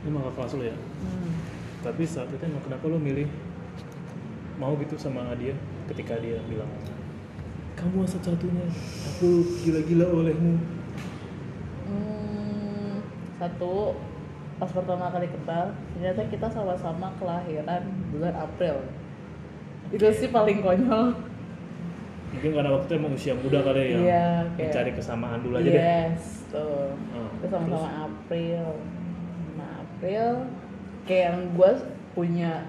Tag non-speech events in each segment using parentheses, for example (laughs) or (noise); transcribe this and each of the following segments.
Ini kakak kelas lo ya. hmm. Tapi saat itu emang kenapa lo milih mau gitu sama dia ketika dia bilang kamu satu-satunya, aku gila-gila olehmu. Hmm, satu pas pertama kali kenal ternyata kita sama-sama kelahiran bulan April itu sih paling konyol Mungkin karena waktu itu emang usia muda kali ya, Iya, kayak- mencari kesamaan dulu aja deh. yes tuh Ah, kita sama-sama? April April kayak yang gue punya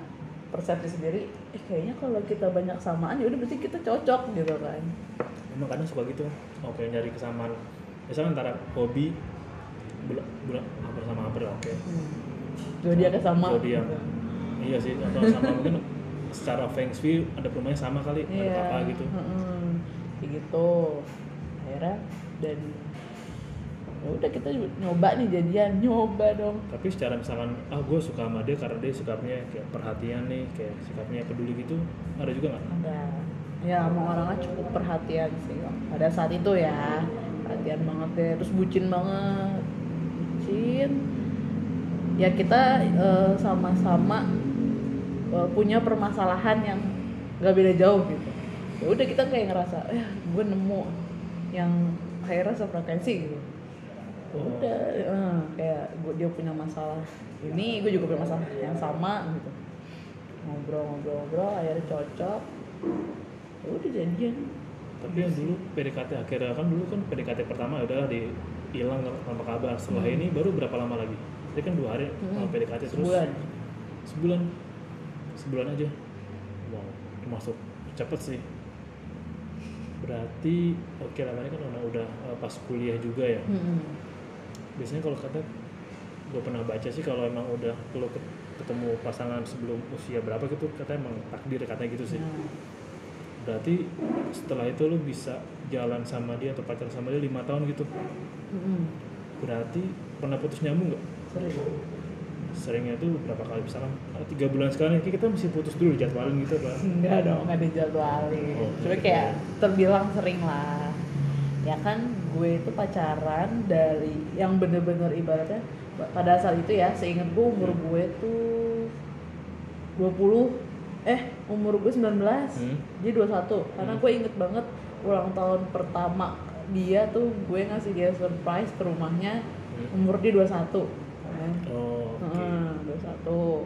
persepsi sendiri eh kayaknya kalau kita banyak samaan ya udah berarti kita cocok gitu kan Emang kadang suka gitu, oke nyari kesamaan. Misalnya antara hobi, bulan, bulan April sama April, oke. hmm. zodiaknya sama Zodiak. gitu. Iya sih, atau sama mungkin secara feng shui ada perumahannya sama kali, ada Iya, apa gitu. mm-mm. kayak gitu. Akhirnya dan ya udah kita nyoba nih jadian, nyoba dong. Tapi secara misalkan, ah gue suka sama dia karena dia sikapnya kayak perhatian nih, kayak sikapnya peduli gitu, ada juga nggak? Ada. Ya sama orangnya cukup perhatian sih pada saat itu ya. Perhatian banget deh, terus bucin banget. Bucin. Ya kita eh, sama-sama eh, punya permasalahan yang gak beda jauh gitu. Ya udah kita kayak ngerasa, ya gue nemu yang akhirnya sefrekuensi gitu. Ya Oh. udah eh, kayak gue dia punya masalah ini gue juga punya masalah yang sama gitu ngobrol-ngobrol-ngobrol akhirnya cocok ya udah jadian Tapi yang dulu PDKT akhirnya kan dulu kan PDKT pertama udah di hilang tanpa kabar. Setelah Hmm. ini baru berapa lama lagi? Tadi kan dua hari Hmm. PDKT terus. sebulan Sebulan. Sebulan aja. Wow, termasuk cepet sih. Berarti oke lah kan udah, udah eh, pas kuliah juga ya. Mm-mm. Biasanya kalau kata gue pernah baca sih kalau emang udah ke- ketemu pasangan sebelum usia berapa gitu katanya emang takdir katanya gitu sih. Nah, Berarti setelah itu lu bisa jalan sama dia atau pacaran sama dia lima tahun gitu. mm-mm. Berarti pernah putus nyambung nggak? sering Seringnya tuh berapa kali misalkan ah, tiga bulan sekali kita mesti putus dulu jadwalin gitu pak. enggak dong nggak dijadwalin Oh, cuma oke. kayak terbilang sering lah ya kan gue itu pacaran dari yang bener-bener ibaratnya pada saat itu ya seingat gue umur gue tuh 20 eh umur gue 19 Hmm. dia 21 karena Hmm. gue inget banget ulang tahun pertama dia tuh gue ngasih dia surprise ke rumahnya Hmm. umur dia 21 kan Oh. Heeh, 21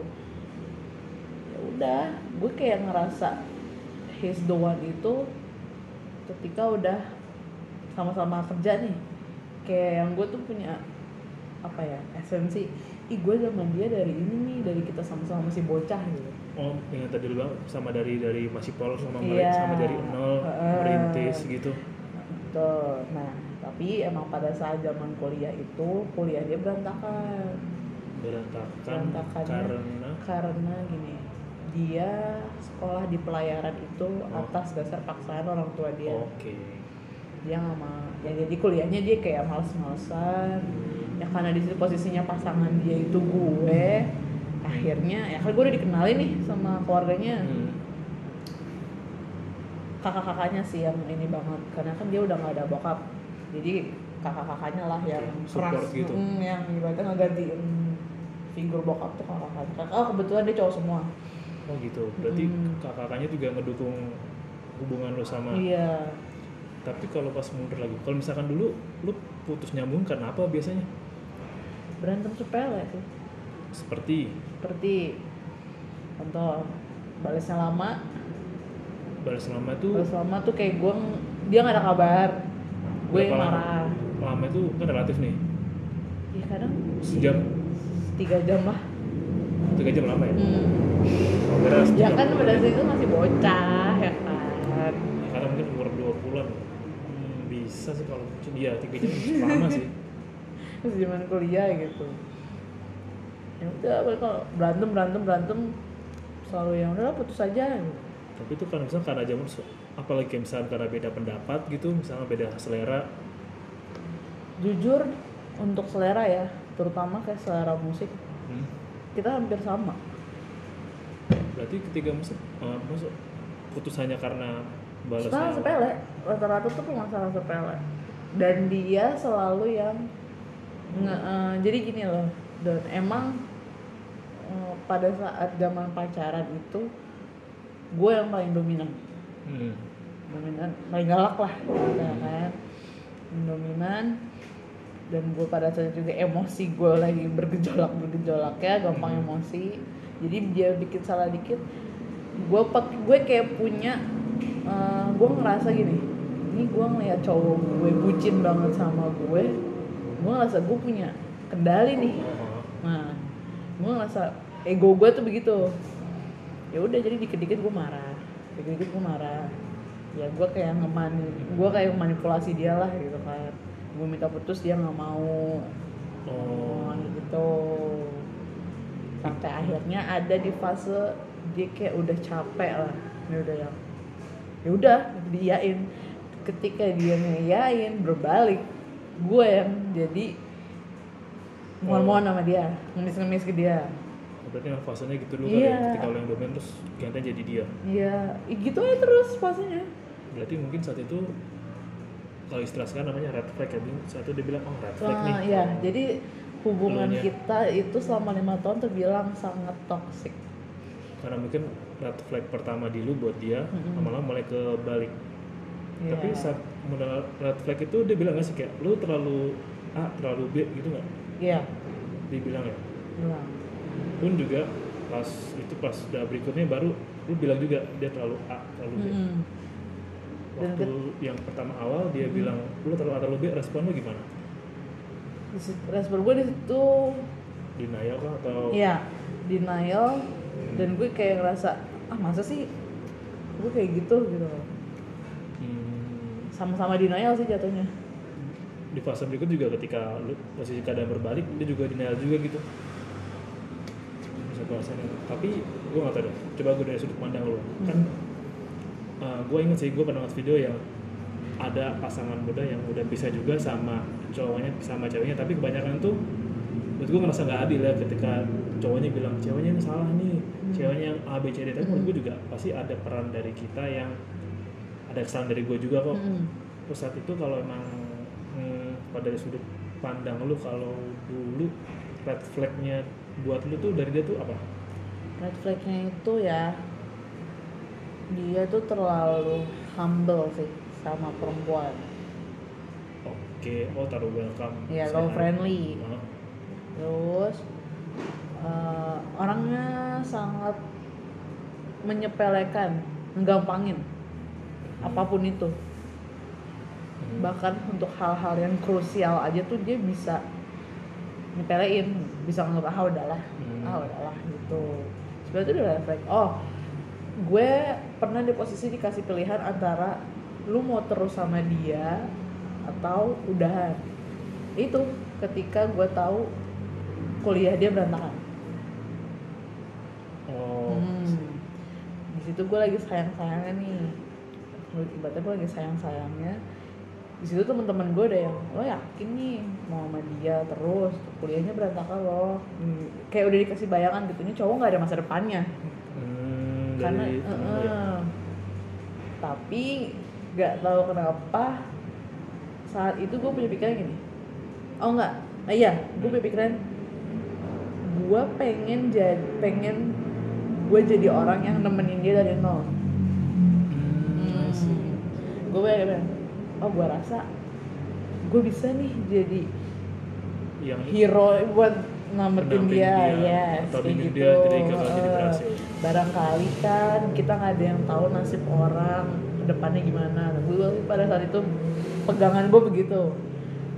ya udah gue kayak ngerasa his the one itu ketika udah sama-sama kerja nih kayak yang gue tuh punya apa ya esensi ih gue sama dia dari ini nih dari kita sama-sama masih bocah gitu Oh, yang tadi lu bilang sama dari dari masih polos sama Iya. mereka sama dari nol Heeh. merintis gitu. Tuh, nah tapi emang pada saat zaman kuliah itu kuliah dia berantakan Berantakan Berantakannya karena karena gini dia sekolah di pelayaran itu Oh. atas dasar paksaan orang tua dia oke. Dia nggak mau ya jadi kuliahnya dia kayak males-malesan ya karena di situ posisinya pasangan dia itu gue akhirnya ya kan gue udah dikenalin nih sama keluarganya Hmm. kakak-kakaknya sih yang ini banget karena kan dia udah nggak ada bokap jadi kakak-kakaknya lah yang keras gitu. Mm, yang ibaratnya ngegantiin figur bokap tuh kakak-kakaknya kakak oh, kebetulan dia cowok semua Oh gitu. Berarti Hmm. kakak-kakaknya juga ngedukung hubungan lu sama. iya Tapi kalau pas mundur lagi, kalau misalkan dulu lu putus nyambung karena apa biasanya? berantem sepele sih Seperti? Seperti contoh balasnya lama. Balas lama itu balas lama tuh kayak gue dia nggak ada kabar. Gue marah. Lama itu kan relatif nih. ya kadang Sejam, tiga jam lah. Tiga jam lama ya. hmm. Oh, ya kan pada saat itu masih bocah ya kan Karena mungkin umur 20-an. Hmm, bisa sih kalau dia tiga jam lama sih. (laughs) masih zaman kuliah gitu ya udah apa kalau berantem berantem berantem selalu yang udah putus aja gitu. Tapi itu kan misalnya karena zaman apalagi kayak misalnya karena beda pendapat gitu, misalnya beda selera. jujur untuk selera ya terutama kayak selera musik Hmm. kita hampir sama Berarti ketika masuk, uh, putus hanya karena Masalah sepele, rata-rata tuh masalah sepele. Dan dia selalu yang nge, eh, jadi gini loh, dan emang eh, pada saat zaman pacaran itu gue yang paling dominan. Hmm. dominan paling galak lah ya kan? Dominan. Dan gue pada saat juga emosi gue lagi bergejolak bergejolak ya gampang Hmm. emosi. Jadi dia bikin salah dikit gue pak gue kayak punya eh, gue ngerasa gini ini gue ngeliat cowok gue bucin banget sama gue gue ngerasa gue punya kendali nih. Nah gue ngerasa ego gue tuh begitu. Ya udah jadi dikit-dikit gue marah dikit-dikit gue marah. Ya gue kayak ngemani gue kayak manipulasi dia lah gitu kan. Gue minta putus dia nggak mau. Oh. oh, gitu. Sampai akhirnya ada di fase dia kayak udah capek lah dia udah yang ya udah diiyain ketika dia ngiyain berbalik gue yang jadi mohon-mohon sama dia ngemis-ngemis ke dia Berarti emang fasenya gitu dulu kali Iya. ya. Ketika lo yang dominan terus gantian jadi dia. Iya, ih, gitu aja terus fasenya. Berarti mungkin saat itu kalau istilah sekarang namanya red flag ya. Saat itu dia bilang oh red flag nih. Nah, ya, jadi hubungan kita itu selama lima tahun terbilang sangat toksik. Karena mungkin red flag pertama di lu buat dia, lama-lama mulai ke balik. Iya. Tapi saat modal red flag itu dia bilang gak sih kayak lu terlalu A, terlalu B gitu nggak? Iya, Dia bilang ya. bilang. Pun juga pas itu pas udah berikutnya baru lu bilang juga dia terlalu A, terlalu B. Dan Waktu yang pertama awal dia bilang lu terlalu A, terlalu B, respon lu gimana? Respon gue di situ, Denial kah atau iya, denial. Dan gue kayak ngerasa, ah masa sih gue kayak gitu? Gitu loh. Hmm, Sama-sama denial sih jatuhnya. di fase berikut juga ketika lu posisi keadaan berbalik dia juga denial juga gitu. Bisa tapi gue gak tau deh. Coba gue dari sudut pandang lu. Kan gue inget sih gue pernah nonton video yang ada pasangan muda yang udah bisa juga sama cowoknya sama ceweknya tapi kebanyakan tuh menurut gue ngerasa nggak adil ya ketika cowoknya bilang ceweknya yang salah nih ceweknya yang A B C D tapi menurut gue juga pasti ada peran dari kita yang ada kesalahan dari gue juga kok terus saat itu kalau emang hmm, pada dari sudut pandang lu kalau dulu red flagnya buat lu tuh dari dia tuh apa? Red flagnya itu ya, dia tuh terlalu humble sih sama perempuan. Oke, oh taruh welcome. Iya, say low friendly. Terus eh, orangnya sangat menyepelekan, menggampangin apa pun itu. Hmm. Bahkan untuk hal-hal yang krusial aja tuh dia bisa nyepelein, bisa nganggap ah udahlah, Hmm. ah udahlah gitu. Sebenarnya itu udah refleks. Oh, gue pernah di posisi dikasih pilihan antara lu mau terus sama dia atau udahan. Itu ketika gue tahu kuliah dia berantakan. Oh, Hmm. Di situ gue lagi sayang-sayangnya nih. Lu- Ibaratnya gue lagi sayang-sayangnya. Di situ teman-teman gue ada yang lo yakin nih mau sama dia terus kuliahnya berantakan loh. Hmm, Kayak udah dikasih bayangan gitu ini cowok nggak ada masa depannya. hmm, Karena dari ya? eh, tapi nggak tahu kenapa saat itu gue punya pikiran gini. Oh enggak, nah, iya gue punya pikiran gue pengen jadi pengen gue jadi orang yang nemenin dia dari nol. Hmm. Gue bilang, oh gue rasa gue bisa nih jadi Yang hero buat Pendamping dia, dia, yes, atau kayak gitu. dia jadi berhasil. barangkali kan kita nggak ada yang tahu nasib orang ke depannya gimana. Gue pada saat itu pegangan gue begitu.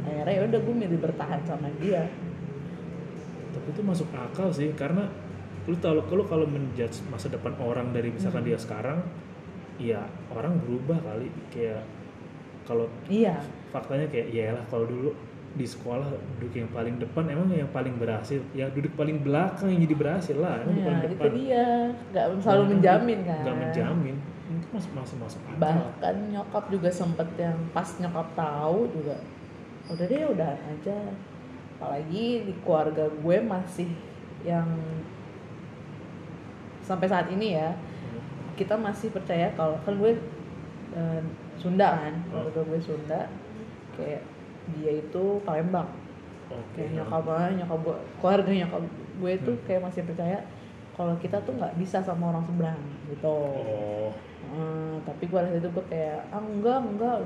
Akhirnya ya udah gue milih bertahan sama dia. tapi itu masuk akal sih karena lu tahu kalau kalau menjudge masa depan orang dari misalkan Hmm. dia sekarang ya orang berubah kali. Kayak kalau Iya, faktanya kayak ya lah kalau dulu di sekolah duduk yang paling depan emang yang paling berhasil? Ya duduk paling belakang yang jadi berhasil lah emang ya, paling itu depan. dia. Nggak selalu menjamin kan. nggak menjamin. Itu masuk masuk masuk akal. Bahkan nyokap juga sempet yang pas nyokap tahu juga udah deh udah aja. Apalagi di keluarga gue masih yang sampai saat ini ya kita masih percaya kalau kan gue eh, Sunda kan keluarga gue Sunda kayak dia itu Palembang. Oke. Kayak nyokap nyokap gue keluarga nyokap gue tuh Hmm. kayak masih percaya kalau kita tuh nggak bisa sama orang seberang gitu. Oh. Eh, tapi gue rasa itu gue kayak ah enggak enggak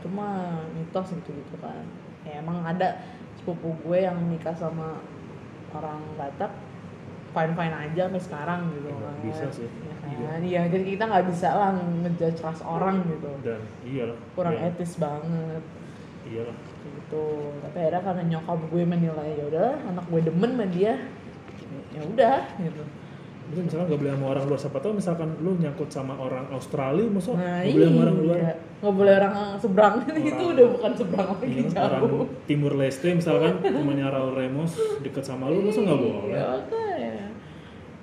cuma mitos gitu gitu kan. Ya emang ada sepupu gue yang nikah sama orang Batak fine fine aja sampai sekarang gitu. Ya, kan bisa sih. ya kan? Iya. Jadi kita nggak bisa lah ngejudge ras orang gitu. Dan iyalah kurang ya, etis banget. Iyalah gitu. Tapi akhirnya karena nyokap gue menilai ya udah anak gue demen sama dia ya udah gitu. Terus misalkan nggak boleh sama orang luar siapa tahu misalkan lu nyangkut sama orang Australia masa nah nggak boleh sama orang luar. Iya nggak boleh orang seberang. (laughs) Itu Orang- udah bukan seberang lagi Iya, jauh. orang Timur Leste misalkan (laughs) temannya Raul Remos deket sama lu masa nggak boleh? Ya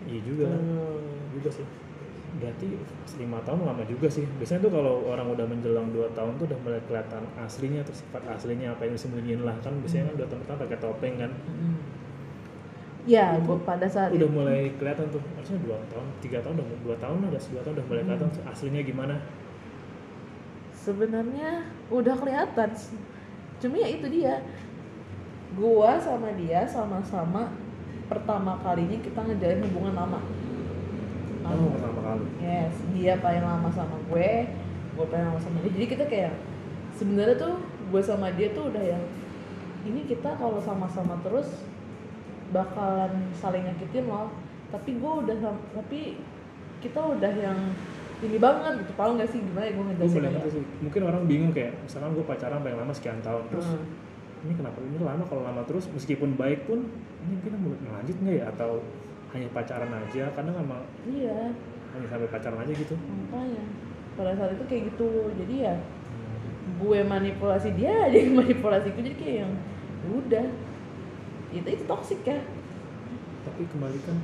iya juga. Hmm. juga sih. Berarti lima tahun lama juga sih. Biasanya tuh kalau orang udah menjelang dua tahun tuh udah mulai kelihatan aslinya atau sifat aslinya apa yang disembunyiin lah. Kan biasanya kan dua tahun pertama pakai topeng kan. Hmm. ya gue pada saat udah itu. mulai kelihatan tuh. Harusnya dua tahun tiga tahun udah dua tahun udah dua tahun udah mulai kelihatan Hmm. aslinya gimana. Sebenarnya udah kelihatan cuma ya itu dia. Gua sama dia sama-sama pertama kalinya kita ngejalin hubungan lama. Oh pertama kali? Yes dia paling lama sama gue gue paling lama sama dia. Jadi kita kayak sebenarnya tuh gue sama dia tuh udah yang ini kita kalau sama-sama terus bakalan saling nyakitin loh. Tapi gue udah tapi kita udah yang ini banget gitu. Paham gak sih gimana ya gue gue ngejelasin boleh ngerti sih. Mungkin orang bingung kayak misalkan gue pacaran paling lama sekian tahun terus Hmm. Ini kenapa? Ini lama kalau lama terus meskipun baik pun ini kita mau lanjut nggak ya? Atau hanya pacaran aja? Karena memang iya. hanya sampai pacaran aja gitu. Makanya pada saat itu kayak gitu. Jadi ya gue manipulasi dia (laughs) dia manipulasi gue. Jadi kayak yang "Ya udah. Itu itu toxic ya. Tapi kembali kan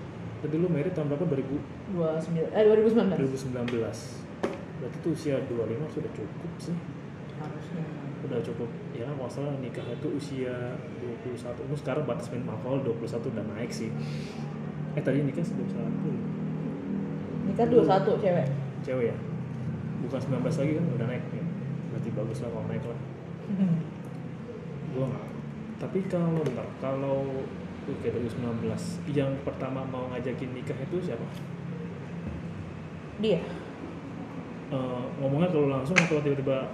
tadi lu merit tahun berapa? 2000 dua sembilan eh 2019 2019 berarti tuh usia 25 sudah cukup sih. Harusnya udah cukup. Ya kan kalau nggak salah nikah itu usia 21 lu sekarang batas minimal alkohol 21 udah naik sih. Eh tadi nikah sebelum salah nikah dua satu cewek? Cewek ya? Bukan 19 lagi kan? Udah naik ya? Berarti bagus lah kalau naik lah. (laughs) Gua nggak. Tapi kalau bentar. Kalau oke 2019 yang pertama mau ngajakin nikah itu siapa? Dia. Eh, ngomongnya kalau langsung atau tiba-tiba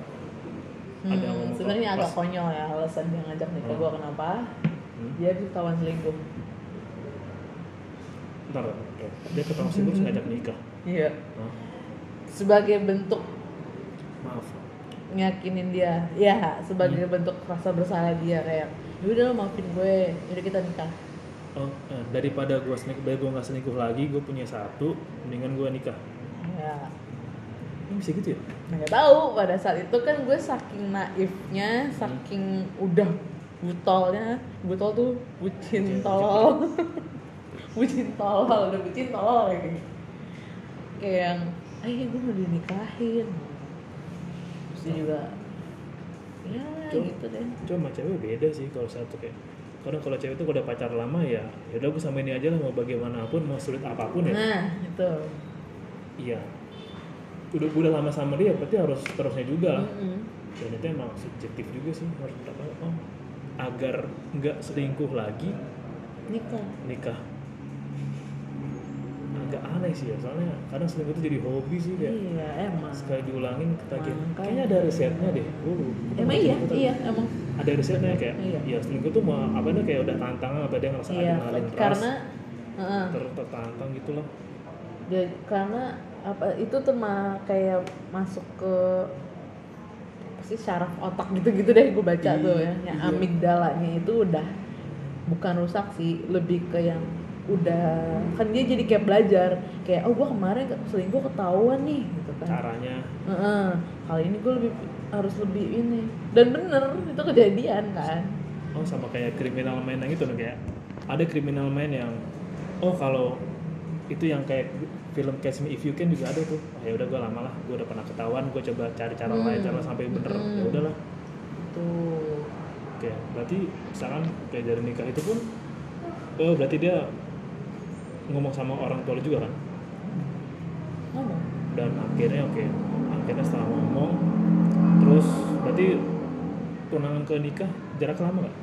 ada Hmm, ngomong sebenarnya agak pas- konyol ya alasan dia ngajak nikah Hmm. gue kenapa Hmm? dia tawan selingkuh Bentar, oke. dia ketemu sih terus ngajak nikah. iya Hah? sebagai bentuk Maaf. nyakinin dia ya sebagai Hmm. bentuk rasa bersalah dia kayak "Ya udah lo maafin gue jadi kita nikah Oh, eh, daripada gua selingkuh, daripada gua nggak selingkuh lagi, gua punya satu, mendingan gua nikah. ya Ini bisa gitu ya? nggak tahu. Pada saat itu kan gue saking naifnya saking udah butolnya. Butol tuh bucin tolol bucin tolol (laughs) udah bucin tolol kayak gitu. Kayak yang ayo gue mau dinikahin. Terus dia juga ya Tuh. gitu deh. Cuma cewek beda sih kalau satu kayak kadang kalau cewek itu udah pacar lama ya ya udah gue sama ini aja lah mau bagaimanapun mau sulit apa pun ya. Nah itu iya udah udah lama sama dia berarti harus terusnya juga lah Mm-mm. dan itu emang subjektif juga sih harus berapa oh agar nggak selingkuh lagi nikah nikah agak aneh sih ya soalnya kadang selingkuh itu jadi hobi sih kayak iya emang sekali diulangin ketagihan kayaknya ada risetnya deh lupa. emang iya iya emang ada risetnya kayak Iya. ya selingkuh tuh mau apa nih kayak udah tantangan apa dia ngerasa iya rush, karena Heeh. ter- tertantang gitu loh Jadi, karena apa itu tuh mah kayak masuk ke apa sih syaraf otak gitu-gitu deh gue baca Iya, tuh ya. Yang iya. amigdalanya itu udah bukan rusak sih lebih ke yang udah kan dia jadi kayak belajar kayak oh gue kemarin selingkuh ketahuan nih gitu kan. Caranya. Heeh, kali ini gue lebih harus lebih ini. Dan bener itu kejadian kan. Oh sama kayak kriminal man yang itu nih kayak ada kriminal man yang oh kalau itu yang kayak film Catch Me If You Can juga ada tuh oh, ya udah gue lama lah gue udah pernah ketahuan gue coba cari cara Hmm. lain cara sampai bener Hmm. ya udahlah tuh Oke, berarti misalkan kayak dari nikah itu pun, oh berarti dia ngomong sama orang tua juga kan? ngomong Dan akhirnya oke, akhirnya setelah ngomong, terus berarti tunangan ke nikah jarak lama gak?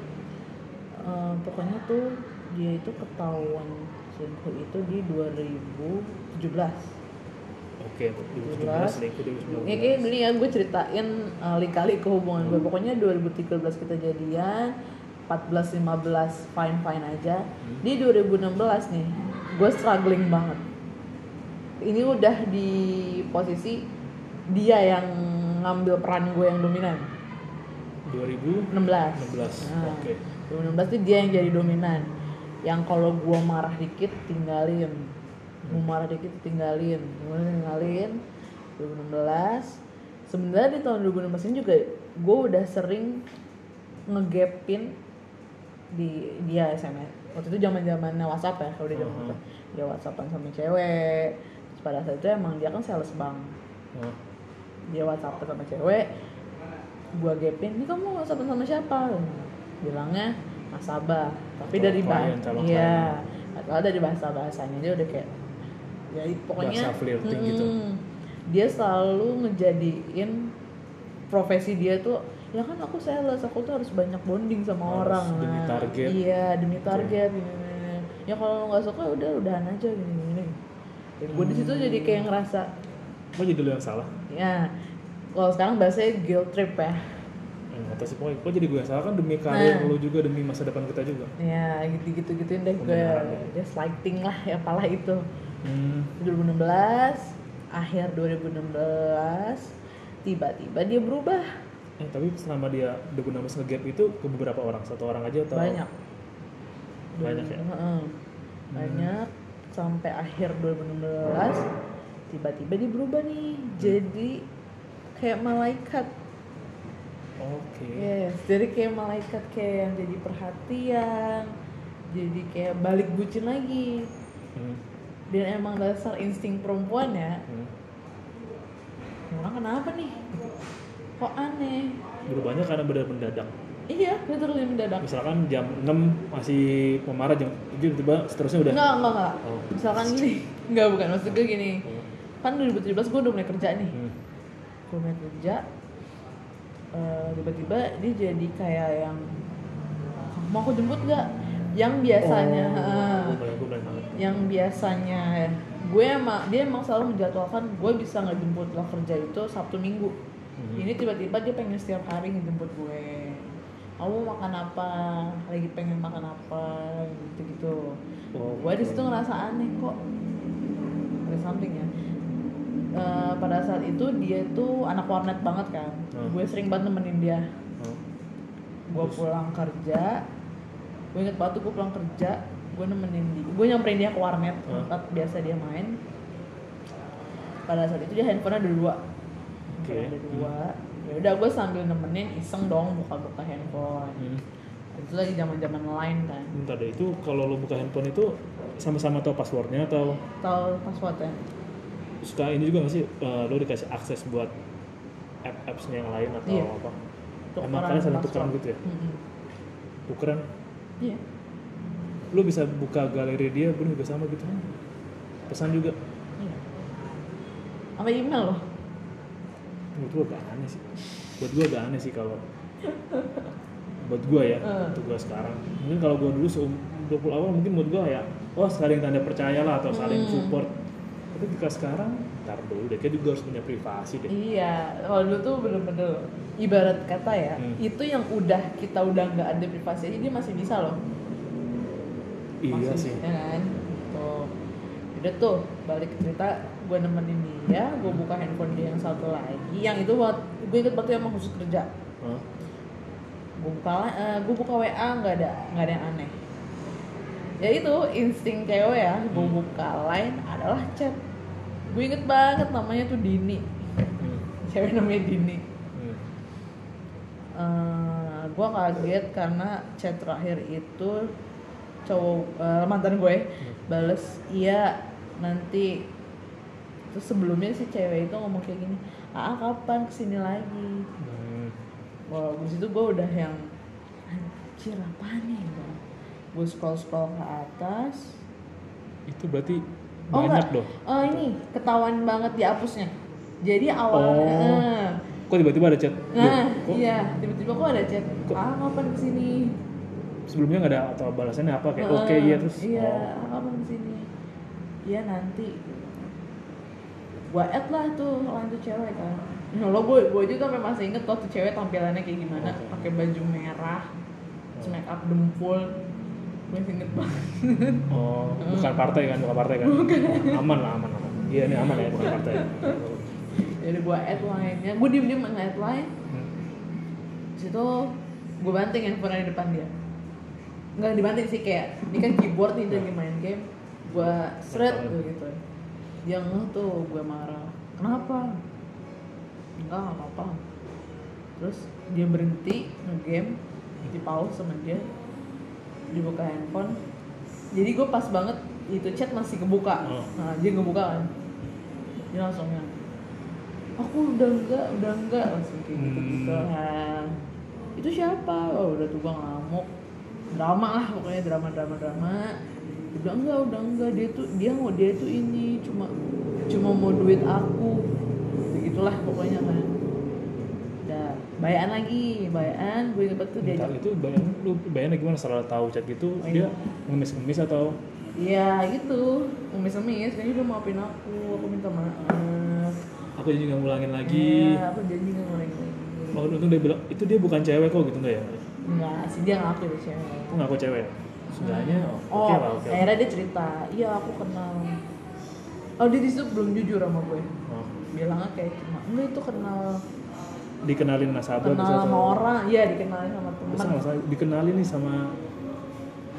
Eh, pokoknya tuh dia itu ketahuan selingkuh itu di 2017 Oke, 2017 selingkuh 2019. Ya kayak gini ya gue ceritain uh, kali ke hubungan gue. Pokoknya 2013 kita jadian 14 15 fine fine aja. Di 2016 nih gue struggling banget. Ini udah di posisi dia yang ngambil peran gue yang dominan. 2016. 16 Nah, Oke. 2016 tuh dia yang jadi dominan. Yang kalau gua marah dikit tinggalin mau marah dikit tinggalin gua tinggalin 2016 sebenarnya di tahun 2016 ini juga gue udah sering ngegapin di dia SMS waktu itu zaman zamannya WhatsApp ya kalau di zaman itu dia WhatsAppan sama cewek. Terus pada saat itu emang dia kan sales bank. Oh, dia WhatsApp sama cewek. Gua gapin ini kamu WhatsApp sama siapa? Bilangnya nasabah tapi dari bahasa iya. kalau dari bahasa bahasanya dia udah kayak ya pokoknya Bahasa flirting gitu. mm, dia selalu ngejadiin profesi dia tuh ya kan aku sales aku tuh harus banyak bonding sama Harus orang demi Nah, target. iya demi target gini, gini, gini. ya kalau lo nggak suka udah udahan aja gini gini ya, gue di situ jadi kayak ngerasa Apa jadi lu yang salah? ya kalau sekarang bahasanya guilt trip ya nggak tahu sih pokoknya, kok jadi gue yang salah kan demi karir Nah. lu juga demi masa depan kita juga. ya gitu gitu gituin deh gue ya. gaslighting lah ya apalah itu Hmm. 2016 akhir 2016 tiba-tiba dia berubah Eh tapi selama dia 2016 nge-gap itu ke beberapa orang, satu orang aja atau banyak Banyak ya? Heeh. banyak sampai akhir 2016 tiba-tiba dia berubah nih jadi kayak malaikat Oke. Yes, jadi kayak malaikat kayak yang jadi perhatian, jadi kayak balik bucin lagi. Hmm. Dan emang dasar insting perempuan ya, Hmm. orang kenapa nih? Kok aneh? Berubahnya karena benar mendadak. Iya, literally mendadak. Misalkan jam 6 masih pemarah jam 7 tiba seterusnya udah. Enggak, enggak, enggak. Oh. Misalkan gini, enggak bukan maksud gue gini. Oh. Kan 2017 gue udah mulai kerja nih. Hmm. Gue mulai kerja, eh, tiba-tiba dia jadi kayak yang mau aku jemput gak? Yang biasanya, Oh, eh, yang biasanya. Gue emang dia emang selalu menjadwalkan gue bisa ngejemput lo kerja itu Sabtu Minggu. Hmm. ini tiba-tiba dia pengen setiap hari ngejemput gue. Kamu makan apa? Lagi pengen makan apa? Gitu gitu Oh, gue di situ ngerasa aneh kok. Ada something ya. Eh, pada saat itu dia tuh anak warnet banget kan. Hmm. gue sering banget nemenin dia. Oh. gue pulang kerja. Gue inget banget tuh gue pulang kerja gue nemenin dia gue nyamperin dia ke warnet Hah? tempat biasa dia main pada saat itu dia handphone ada dua. Handphone ada dua ya udah gue sambil nemenin iseng dong buka-buka handphone Hmm. itu lagi zaman zaman lain kan Bentar deh, itu kalau lo buka handphone itu sama-sama tahu passwordnya atau tahu passwordnya suka ini juga nggak sih eh, lo dikasih akses buat app-appsnya yang lain atau Iya. apa? Tukeran Emang kalian saling tukeran gitu ya? Mm-mm. Tukeran? iya Lo bisa buka galeri dia, gue juga sama gitu. Pesan juga. iya sama email loh Menurut gue agak aneh sih. Buat gue agak aneh sih kalau buat gue ya, Eh. untuk gue sekarang. Mungkin kalau gue dulu seum 20 awal mungkin buat gue ya, oh saling tanda percaya lah atau saling Hmm. support. Tapi ketika sekarang, ntar dulu deh, kayak juga harus punya privasi deh. Iya, kalau dulu tuh bener-bener ibarat kata ya, Hmm. itu yang udah kita udah nggak ada privasi dia masih bisa loh. Iya sih. Ya kan? Tuh. Udah tuh, balik ke cerita gue nemenin dia, gue buka handphone dia yang satu lagi, yang itu buat gue inget waktu emang khusus kerja. Hah? Gue buka, eh, gue buka WA nggak ada nggak ada yang aneh. Ya itu insting cewek ya, gue Hmm. buka line adalah chat. Gue inget banget namanya tuh Dini, Hmm. cewek namanya Dini. Hmm. Eh, gue kaget karena chat terakhir itu cowok eh, mantan gue bales iya nanti terus sebelumnya si cewek itu ngomong kayak gini ah kapan ke sini lagi Hmm. wah di situ gue udah yang anjir apa nih gue scroll scroll ke atas Itu berarti oh banyak enggak dong. oh ini ketahuan banget dihapusnya jadi awalnya Oh. eh, Kok tiba-tiba ada chat? Nah, Loh, iya, tiba-tiba kok ada chat. Kok- Ah, kapan ke sini? Sebelumnya nggak ada atau balasannya apa kayak oke iya terus iya oh. kamu di sini iya nanti gua add lah tuh lain tuh cewek kan. Ya Allah gue gue juga sampai masih inget tuh cewek tampilannya kayak gimana. Oke. pakai baju merah terus make up dempul. Gue masih inget banget. Oh (laughs) bukan partai kan bukan partai kan? Aman lah aman aman. Iya ini aman ya bukan partai. Jadi gue add lainnya gue diem diem nge-add line. Hmm. situ gue banting handphone di depan dia nggak dibanting sih kayak ini kan keyboard nih lagi main game. Gue seret gitu. Dia ngeh tuh gue marah. Kenapa? Enggak nggak apa-apa. Terus dia berhenti ngegame di pause sama dia. Dibuka handphone. Jadi gue pas banget itu chat masih kebuka. Oh. nah dia ngebuka kan. Dia langsung yang aku udah enggak udah enggak langsung kayak gitu gitu Hmm. Itu siapa? Oh udah tuh gue ngamuk drama lah pokoknya drama drama drama. Udah enggak udah enggak. Dia tuh dia mau dia tuh ini cuma cuma mau duit aku. Begitulah pokoknya kan. Udah bayaan lagi bayaan. Gue inget tuh diajak itu bayang lu bayangnya gimana? Setelah tahu chat gitu Oh, dia iya. ngemis-ngemis atau? Iya gitu, ngemis-ngemis, kayaknya udah maafin aku, aku minta maaf. Aku jadi nggak ngulangin lagi. Iya, aku janji gak ngulangin lagi. Oh untung dia bilang itu dia bukan cewek kok gitu nggak ya Enggak sih, dia ngaku itu cewek. Aku ngaku cewek. Ya? sudahnya oh, Oh, oke lah oke akhirnya dia cerita, iya aku kenal. Oh dia di situ belum jujur sama gue. Oh. Bilangnya kayak cuma, enggak itu kenal. Dikenalin nasabah Kenal bisa sama atau- orang, iya dikenalin sama teman. Nggak salah dikenalin nih sama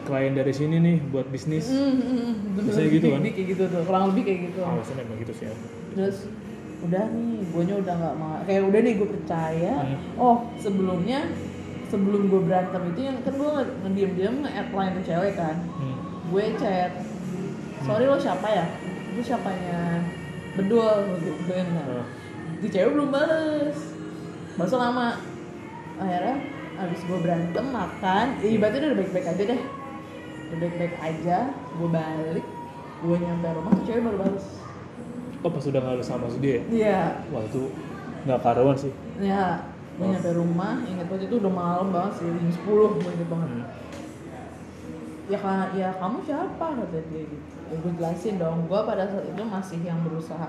klien dari sini nih buat bisnis. Hmm, hmm, hmm. Biasanya gitu kan? Kayak gitu tuh, kurang lebih kayak gitu. Alasannya emang gitu sih ya. Terus udah nih gue udah nggak mau kayak udah nih gue percaya. Hmm. oh sebelumnya sebelum gue berantem itu yang kan gue ngediem diem nge-add line cewek kan. Hmm. gue chat sorry lo siapa ya? Itu siapanya? Bedul gitu kan. Oh. di cewek belum bales. Balas lama. Akhirnya abis gue berantem makan ya ibaratnya udah baik-baik aja deh. Udah baik-baik aja gue balik gue nyampe rumah tuh cewek baru bales. Oh pas udah nggak sama dia ya? iya. Wah itu nggak karuan sih. Ya, gue Oh. nyampe rumah, inget banget itu udah malam banget sih, jam 10 gue inget banget Hmm. Ya ka- ya kamu siapa kata dia gitu Ya gue jelasin dong, gue pada saat itu masih yang berusaha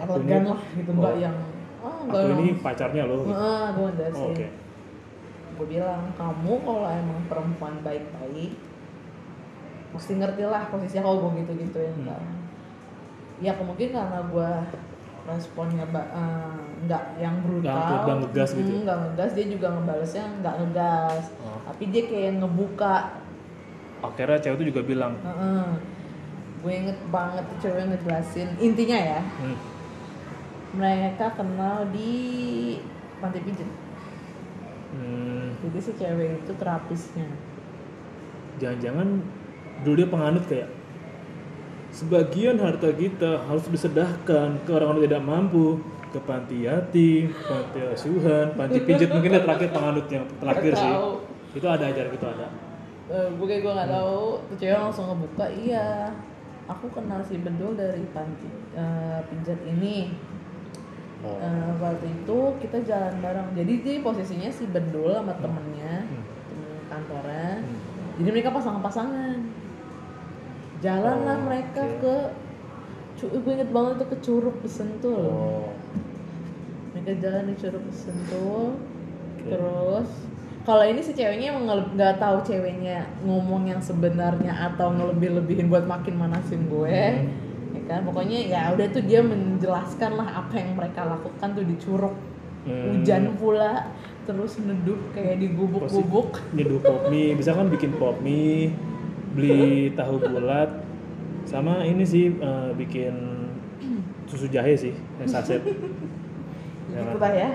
Elegan lah gitu, enggak oh. yang Oh aku yang ini pacarnya lo gitu. Heeh, gue oh, jelasin oke Gue bilang, kamu kalau emang perempuan baik-baik Mesti ngerti lah posisinya kalau gue gitu-gituin Hmm. kan Ya mungkin karena gue responnya eh, nggak yang brutal. Nggak- ngegas gitu. Mm, nggak ngegas dia juga ngebalesnya nggak ngegas. Oh. tapi dia kayak ngebuka. Akhirnya cewek itu juga bilang Heeh. gue inget banget tuh cewek ngejelasin. Intinya ya hmm, mereka kenal di panti pijat hmm, jadi si cewek itu terapisnya. Jangan-jangan dulu dia penganut kayak sebagian harta kita harus disedahkan ke orang-orang tidak mampu ke panti yatim, panti asuhan, panti pijat mungkin dia terakhir penganut yang terakhir sih. Itu ada acara gitu ada. Eh, gue kayak gue nggak tahu tuh cewek langsung ngebuka iya aku kenal si bedul dari panti eh, pijat ini Oh. Eh, waktu itu kita jalan bareng jadi dia posisinya si bedul sama temennya Hmm. temen kantornya Hmm. jadi mereka pasangan-pasangan jalan lah Oh, mereka oke. ke gue inget banget itu ke Curug Sentul Oh. Mereka jalan di Curug Sentul Oke. terus kalau ini si ceweknya emang nggak tahu ceweknya ngomong yang sebenarnya atau ngelebih-lebihin buat makin manasin gue Hmm. ya kan pokoknya ya udah tuh dia menjelaskan lah apa yang mereka lakukan tuh di Curug Hmm. hujan pula terus neduh kayak di gubuk-gubuk nyeduh pop mie bisa kan bikin pop mie beli tahu bulat sama ini sih eh, bikin susu jahe sih yang saset (laughs) gitu lah ya